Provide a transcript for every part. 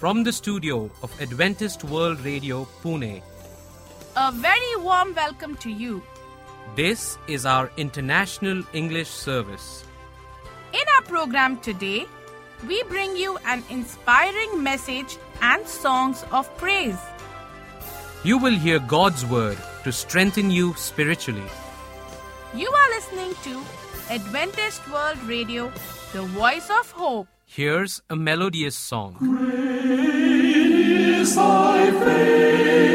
from the studio of Adventist World Radio Pune. A very warm welcome to you. This is our International English Service. In our program today, we bring you an inspiring message and songs of praise. You will hear God's Word to strengthen you spiritually. You are listening to Adventist World Radio, the voice of hope. Here's a melodious song is thy faith.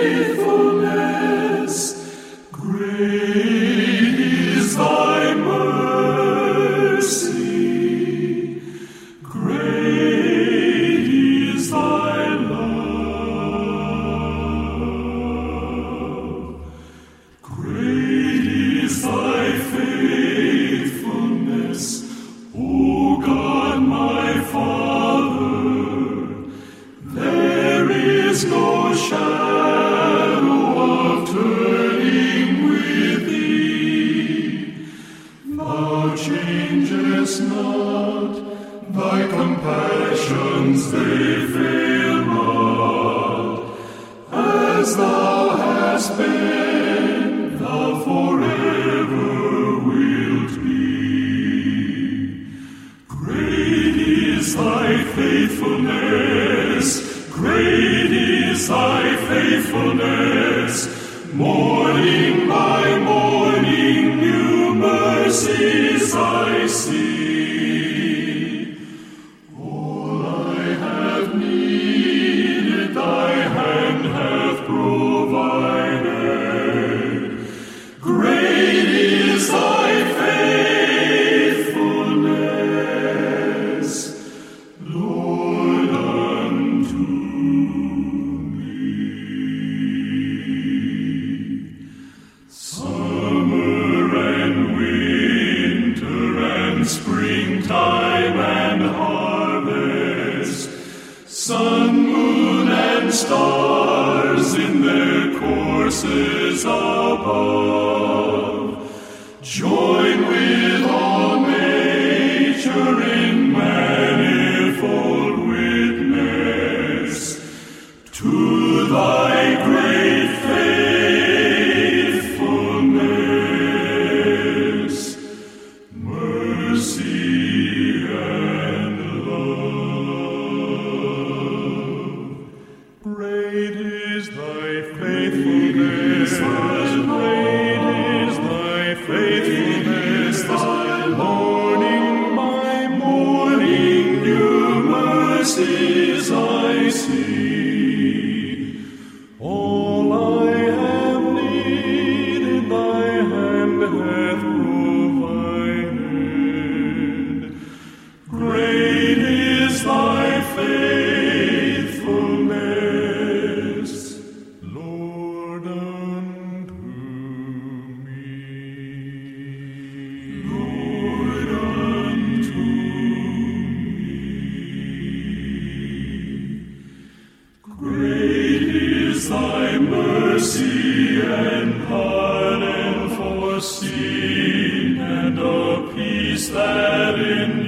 sin and the peace that in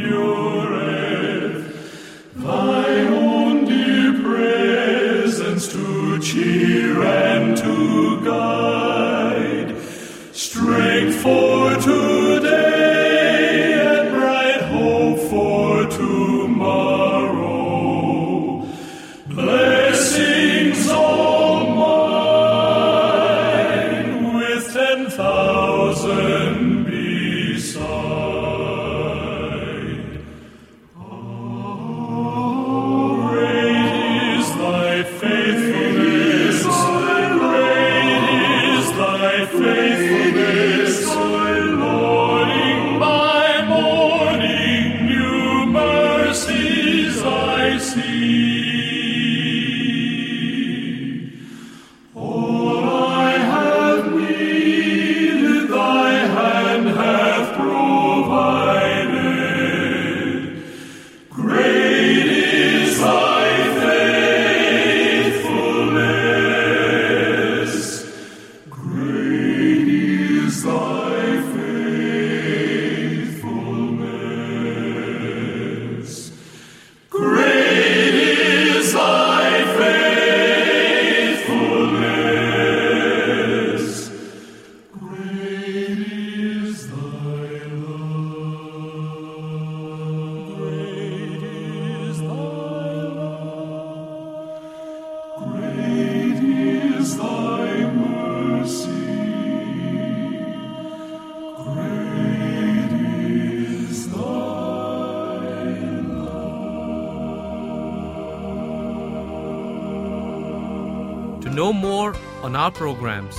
Know more on our programs,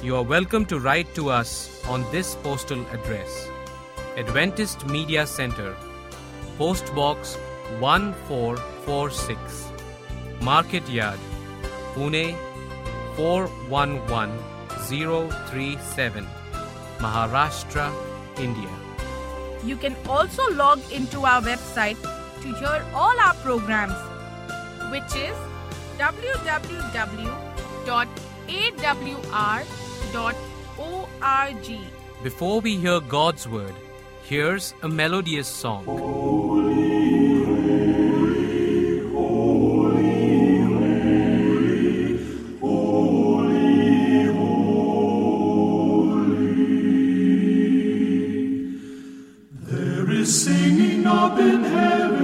you are welcome to write to us on this postal address Adventist Media Center, Post Box 1446, Market Yard, Pune 411037, Maharashtra, India. You can also log into our website to hear all our programs, which is www.awr.org. Before we hear God's word, here's a melodious song. There is singing up in heaven,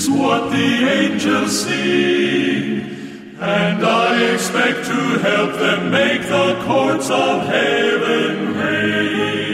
is what the angels sing. And I expect to help them make the courts of heaven ring.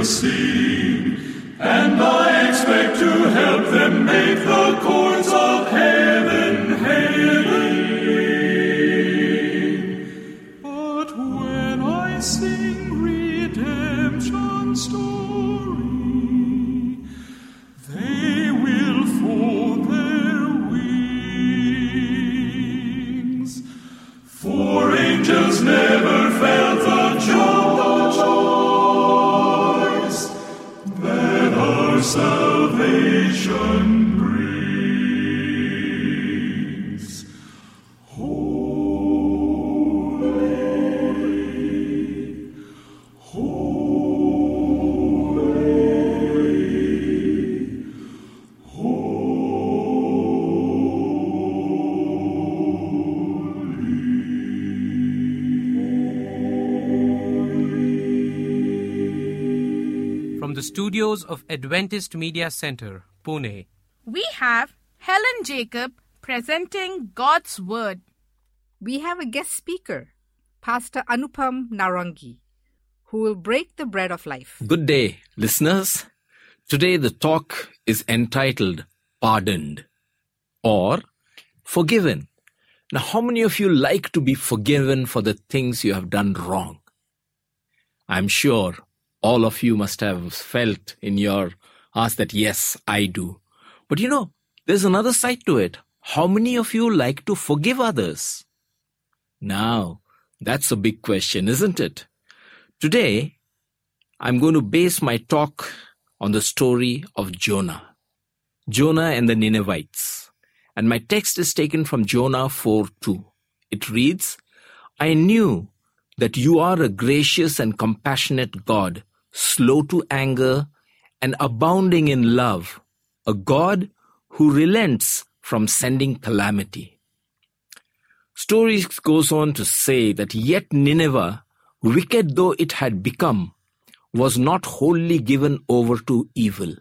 The angels studios of Adventist Media Center, Pune, We have Helen Jacob presenting God's Word. we have a guest speaker, Pastor Anupam Narangi, who will break the bread of life. Good day, listeners. Today the talk is entitled Pardoned or forgiven. Now, how many of you like to be forgiven for the things you have done wrong? I'm sure all of you must have felt in your hearts that, yes, I do. But you know, there's another side to it. How many of you like to forgive others? Now, that's a big question, isn't it? Today, I'm going to base my talk on the story of Jonah. Jonah and the Ninevites. And my text is taken from Jonah 4 2. It reads, I knew that you are a gracious and compassionate God, slow to anger and abounding in love, a God who relents from sending calamity. Stories goes on to say that yet Nineveh, wicked though it had become, was not wholly given over to evil.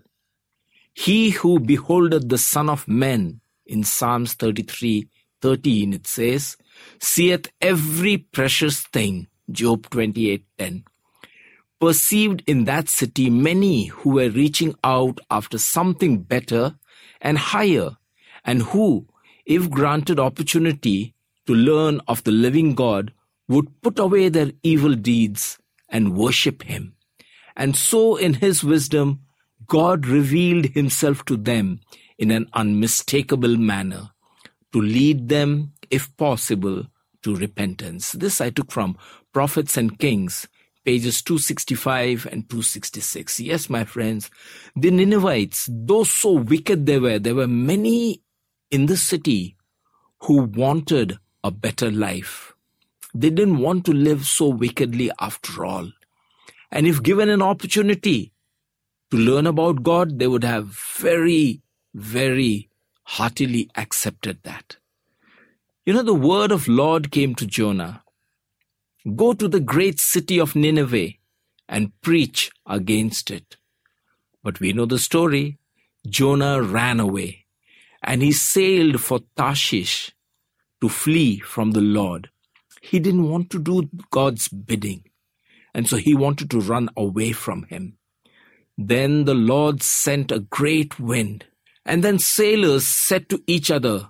He who beholdeth the Son of Man, in Psalms 33 13, it says, seeth every precious thing, Job 28 10, perceived in that city many who were reaching out after something better and higher, and who, if granted opportunity to learn of the living God, would put away their evil deeds and worship Him. And so, in His wisdom, God revealed himself to them in an unmistakable manner to lead them, if possible, to repentance. This I took from Prophets and Kings, pages 265 and 266. Yes, my friends, the Ninevites, though so wicked they were, there were many in the city who wanted a better life. They didn't want to live so wickedly after all. And if given an opportunity, to learn about God, they would have very, very heartily accepted that. You know, the word of Lord came to Jonah. Go to the great city of Nineveh and preach against it. But we know the story. Jonah ran away and he sailed for Tarshish to flee from the Lord. He didn't want to do God's bidding. And so he wanted to run away from him. Then the Lord sent a great wind, and then sailors said to each other,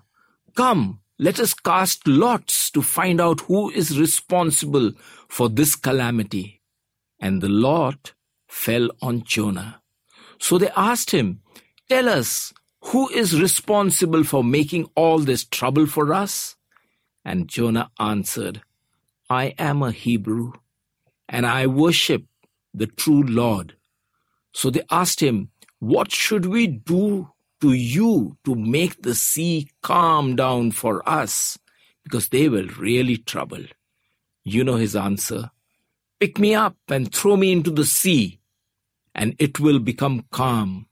Come, let us cast lots to find out who is responsible for this calamity. And the lot fell on Jonah. So they asked him, Tell us, who is responsible for making all this trouble for us? And Jonah answered, I am a Hebrew, and I worship the true Lord so they asked him, What should we do to you to make the sea calm down for us? Because they were really troubled. You know his answer Pick me up and throw me into the sea, and it will become calm.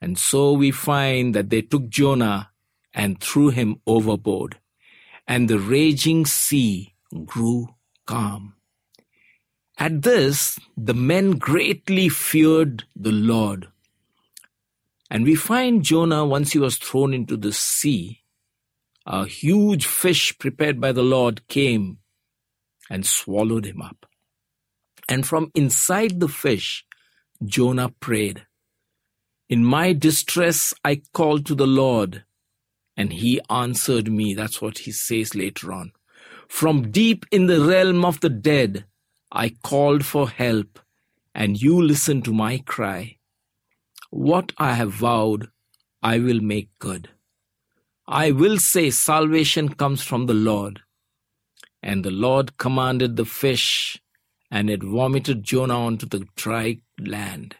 And so we find that they took Jonah and threw him overboard, and the raging sea grew calm. At this, the men greatly feared the Lord. And we find Jonah, once he was thrown into the sea, a huge fish prepared by the Lord came and swallowed him up. And from inside the fish, Jonah prayed, In my distress, I called to the Lord, and he answered me. That's what he says later on. From deep in the realm of the dead, I called for help, and you listened to my cry. What I have vowed, I will make good. I will say salvation comes from the Lord. And the Lord commanded the fish, and it vomited Jonah onto the dry land.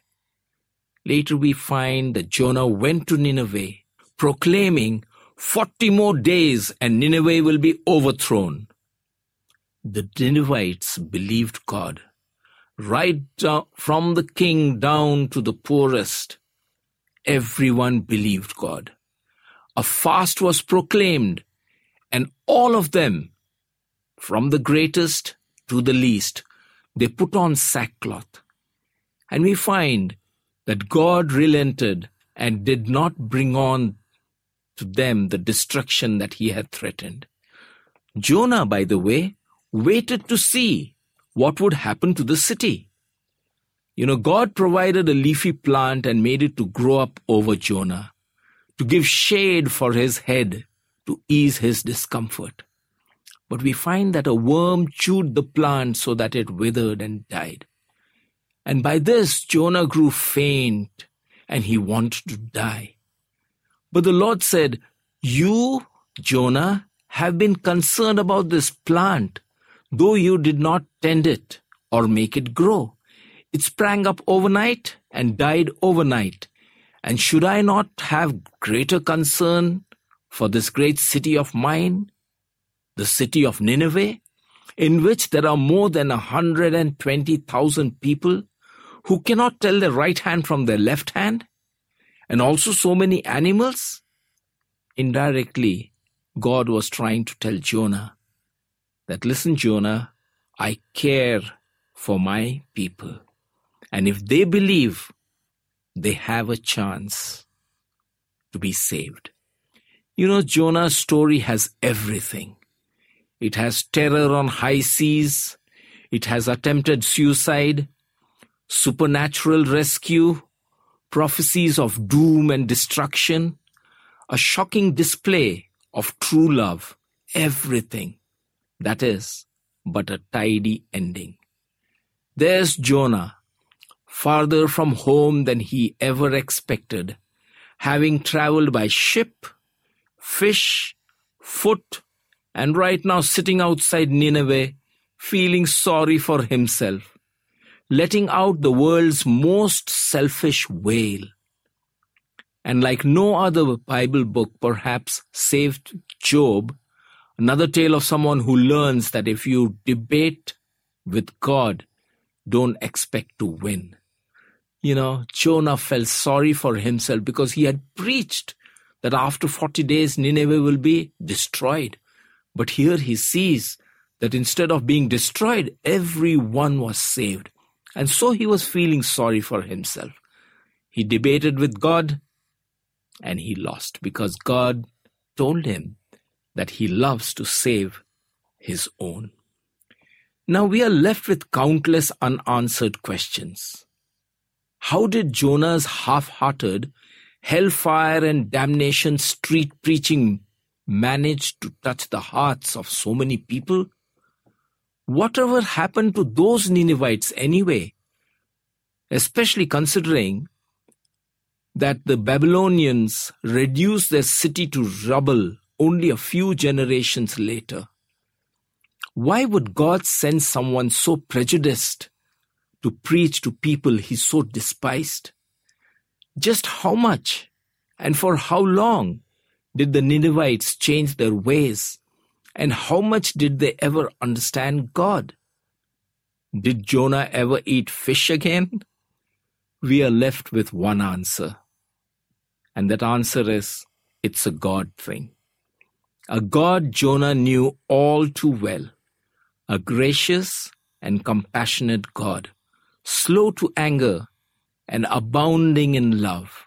Later we find that Jonah went to Nineveh, proclaiming, Forty more days and Nineveh will be overthrown. The Ninevites believed God. Right uh, from the king down to the poorest, everyone believed God. A fast was proclaimed, and all of them, from the greatest to the least, they put on sackcloth. And we find that God relented and did not bring on to them the destruction that he had threatened. Jonah, by the way, waited to see what would happen to the city. You know, God provided a leafy plant and made it to grow up over Jonah, to give shade for his head to ease his discomfort. But we find that a worm chewed the plant so that it withered and died. And by this, Jonah grew faint and he wanted to die. But the Lord said, You, Jonah, have been concerned about this plant, though you did not tend it or make it grow. It sprang up overnight and died overnight. And should I not have greater concern for this great city of mine, the city of Nineveh, in which there are more than a 120,000 people who cannot tell their right hand from their left hand, and also so many animals? Indirectly, God was trying to tell Jonah that, listen, Jonah, I care for my people. And if they believe, they have a chance to be saved. You know, Jonah's story has everything. It has terror on high seas. It has attempted suicide, supernatural rescue, prophecies of doom and destruction, a shocking display of true love, everything. That is but a tidy ending. There's Jonah, farther from home than he ever expected, having traveled by ship, fish, foot, and right now sitting outside Nineveh, feeling sorry for himself, letting out the world's most selfish wail. And like no other Bible book perhaps saved Job, another tale of someone who learns that if you debate with God, don't expect to win. You know, Jonah felt sorry for himself because he had preached that after 40 days Nineveh will be destroyed. But here he sees that instead of being destroyed, everyone was saved. And so he was feeling sorry for himself. He debated with God and he lost because God told him that he loves to save his own. Now we are left with countless unanswered questions. How did Jonah's half hearted, hellfire and damnation street preaching manage to touch the hearts of so many people? Whatever happened to those Ninevites anyway? Especially considering that the Babylonians reduced their city to rubble only a few generations later. Why would God send someone so prejudiced to preach to people he so despised? Just how much and for how long did the Ninevites change their ways? And how much did they ever understand God? Did Jonah ever eat fish again? We are left with one answer. And that answer is it's a God thing. A God Jonah knew all too well a gracious and compassionate God, slow to anger and abounding in love,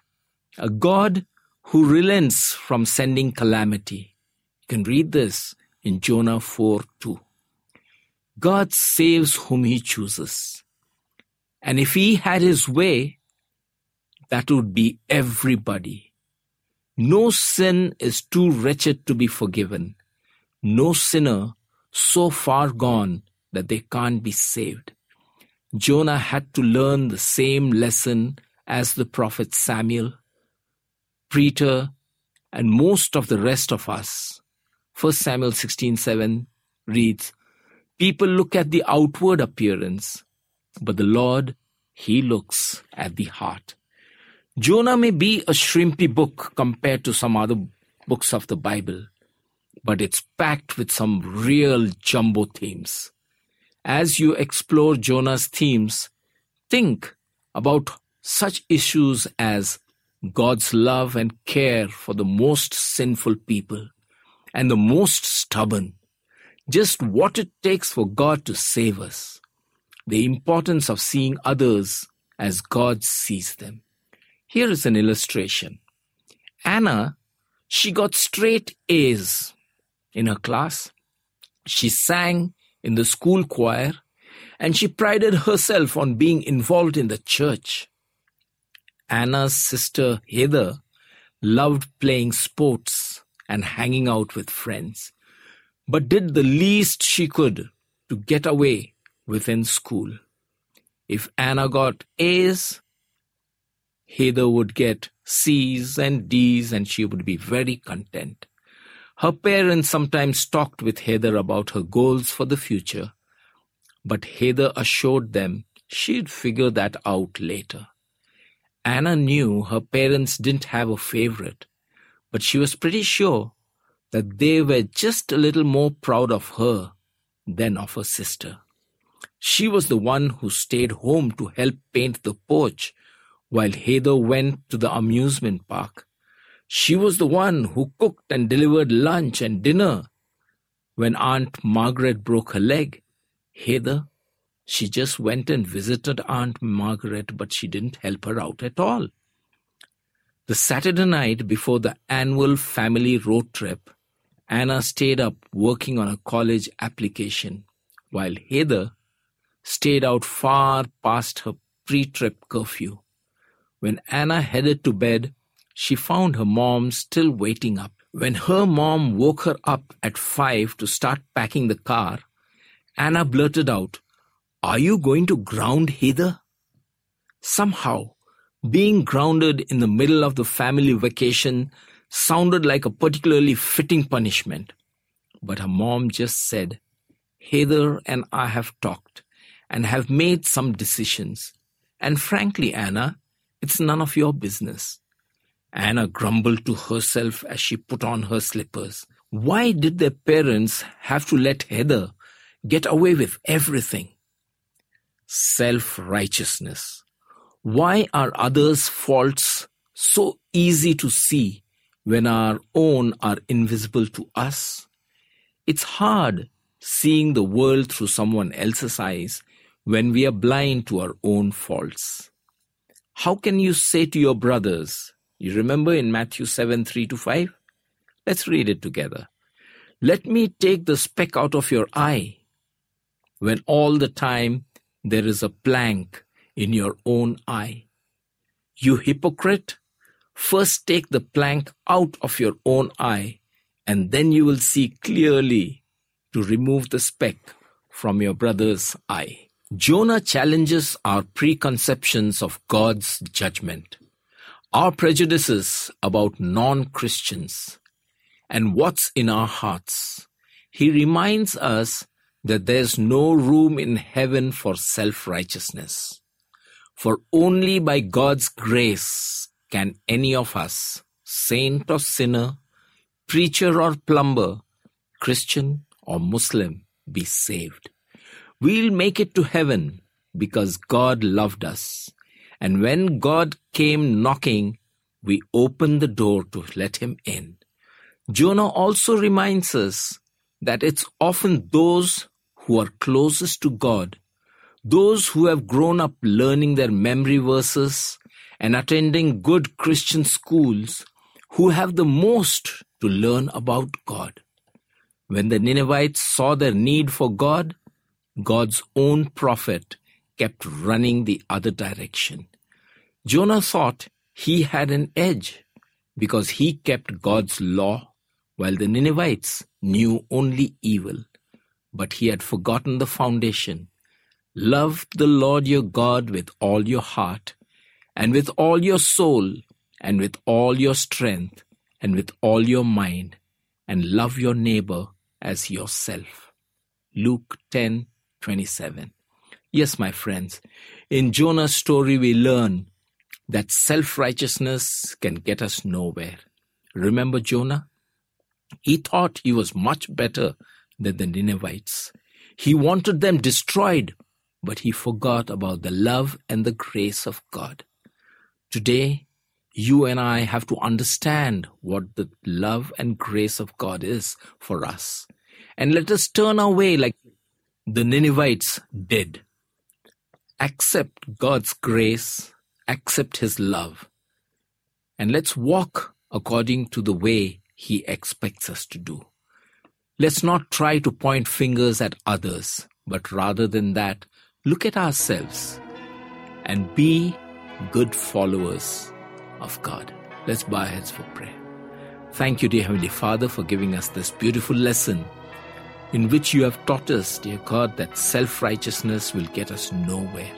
a God who relents from sending calamity. You can read this in Jonah 4 2. God saves whom he chooses. And if he had his way, that would be everybody. No sin is too wretched to be forgiven. No sinner so far gone that they can't be saved. Jonah had to learn the same lesson as the prophet Samuel, Peter, and most of the rest of us. 1 Samuel 16:7 reads, People look at the outward appearance, but the Lord, He looks at the heart. Jonah may be a shrimpy book compared to some other books of the Bible, but it's packed with some real jumbo themes. As you explore Jonah's themes, think about such issues as God's love and care for the most sinful people and the most stubborn, just what it takes for God to save us, the importance of seeing others as God sees them. Here is an illustration. Anna, she got straight A's in her class. She sang in the school choir and she prided herself on being involved in the church. Anna's sister Heather loved playing sports and hanging out with friends, but did the least she could to get away within school. If Anna got A's, Heather would get C's and D's and she would be very content. Her parents sometimes talked with Heather about her goals for the future, but Heather assured them she'd figure that out later. Anna knew her parents didn't have a favorite, but she was pretty sure that they were just a little more proud of her than of her sister. She was the one who stayed home to help paint the porch while Heather went to the amusement park. She was the one who cooked and delivered lunch and dinner. When Aunt Margaret broke her leg, Heather, she just went and visited Aunt Margaret, but she didn't help her out at all. The Saturday night before the annual family road trip, Anna stayed up working on a college application, while Heather stayed out far past her pre trip curfew. When Anna headed to bed, she found her mom still waiting up. When her mom woke her up at five to start packing the car, Anna blurted out, Are you going to ground Heather? Somehow, being grounded in the middle of the family vacation sounded like a particularly fitting punishment. But her mom just said, Heather and I have talked and have made some decisions. And frankly, Anna, it's none of your business. Anna grumbled to herself as she put on her slippers. Why did their parents have to let Heather get away with everything? Self righteousness. Why are others' faults so easy to see when our own are invisible to us? It's hard seeing the world through someone else's eyes when we are blind to our own faults. How can you say to your brothers, you remember in Matthew 7 3 to 5? Let's read it together. Let me take the speck out of your eye when all the time there is a plank in your own eye. You hypocrite, first take the plank out of your own eye, and then you will see clearly to remove the speck from your brother's eye. Jonah challenges our preconceptions of God's judgment, our prejudices about non Christians, and what's in our hearts. He reminds us that there's no room in heaven for self righteousness. For only by God's grace can any of us, saint or sinner, preacher or plumber, Christian or Muslim, be saved. We'll make it to heaven because God loved us. And when God came knocking, we opened the door to let him in. Jonah also reminds us that it's often those who are closest to God, those who have grown up learning their memory verses and attending good Christian schools, who have the most to learn about God. When the Ninevites saw their need for God, God's own prophet kept running the other direction. Jonah thought he had an edge because he kept God's law, while the Ninevites knew only evil. But he had forgotten the foundation. Love the Lord your God with all your heart, and with all your soul, and with all your strength, and with all your mind, and love your neighbor as yourself. Luke 10 27. Yes, my friends, in Jonah's story, we learn that self righteousness can get us nowhere. Remember Jonah? He thought he was much better than the Ninevites. He wanted them destroyed, but he forgot about the love and the grace of God. Today, you and I have to understand what the love and grace of God is for us. And let us turn away like the Ninevites did. Accept God's grace, accept His love, and let's walk according to the way He expects us to do. Let's not try to point fingers at others, but rather than that, look at ourselves and be good followers of God. Let's bow our heads for prayer. Thank you, dear Heavenly Father, for giving us this beautiful lesson in which you have taught us, dear God, that self righteousness will get us nowhere.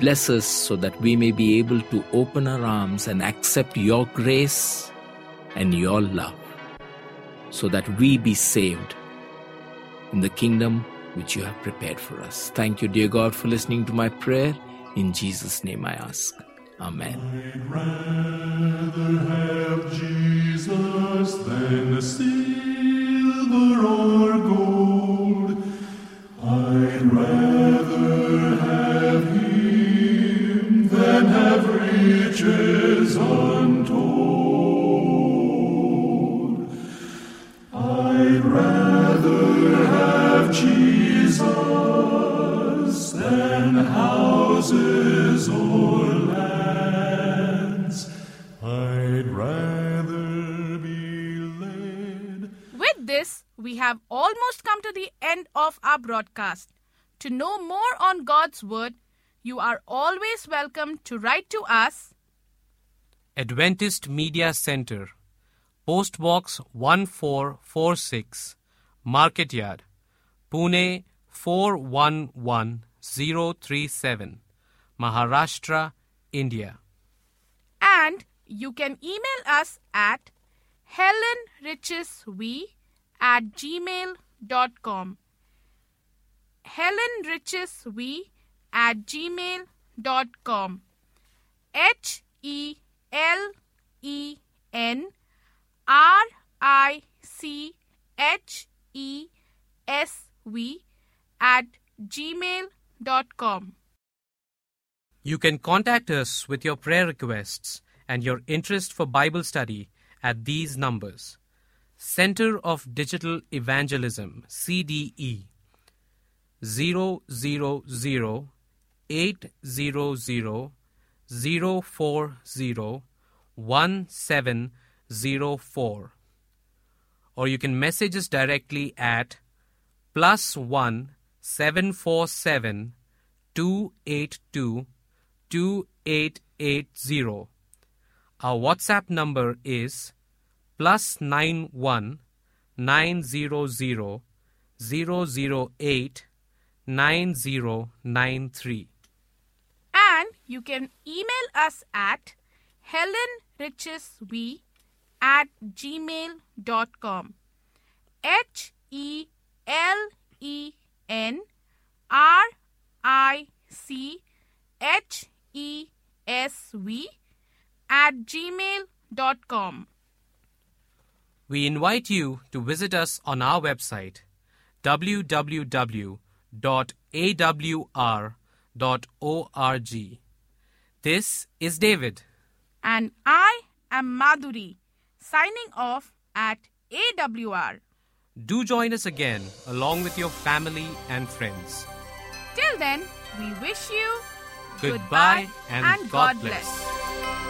Bless us so that we may be able to open our arms and accept your grace and your love, so that we be saved in the kingdom which you have prepared for us. Thank you, dear God, for listening to my prayer. In Jesus' name I ask. Amen. I'd rather have Jesus than silver or gold. I'd rather have Him than have riches untold. I'd rather have Jesus than houses or have almost come to the end of our broadcast. To know more on God's Word, you are always welcome to write to us. Adventist Media Center, Post Box 1446, Market Yard, Pune 411037, Maharashtra, India. And you can email us at helenrichesv at gmail.com. helenrichesv at gmail.com. H E L E N R I C H E S V at gmail.com. You can contact us with your prayer requests and your interest for Bible study at these numbers Center of Digital Evangelism CDE 000 800 040 1704 or you can message us directly at plus one seven four seven two eight two two eight eight zero. Our WhatsApp number is plus nine one nine zero zero zero zero eight nine zero nine three. And you can email us at helenrichesv at gmail.com. H E L E N R I C H E S V at gmail.com. We invite you to visit us on our website www.awr.org. This is David. And I am Madhuri, signing off at AWR. Do join us again along with your family and friends. Till then, we wish you Goodbye and God bless.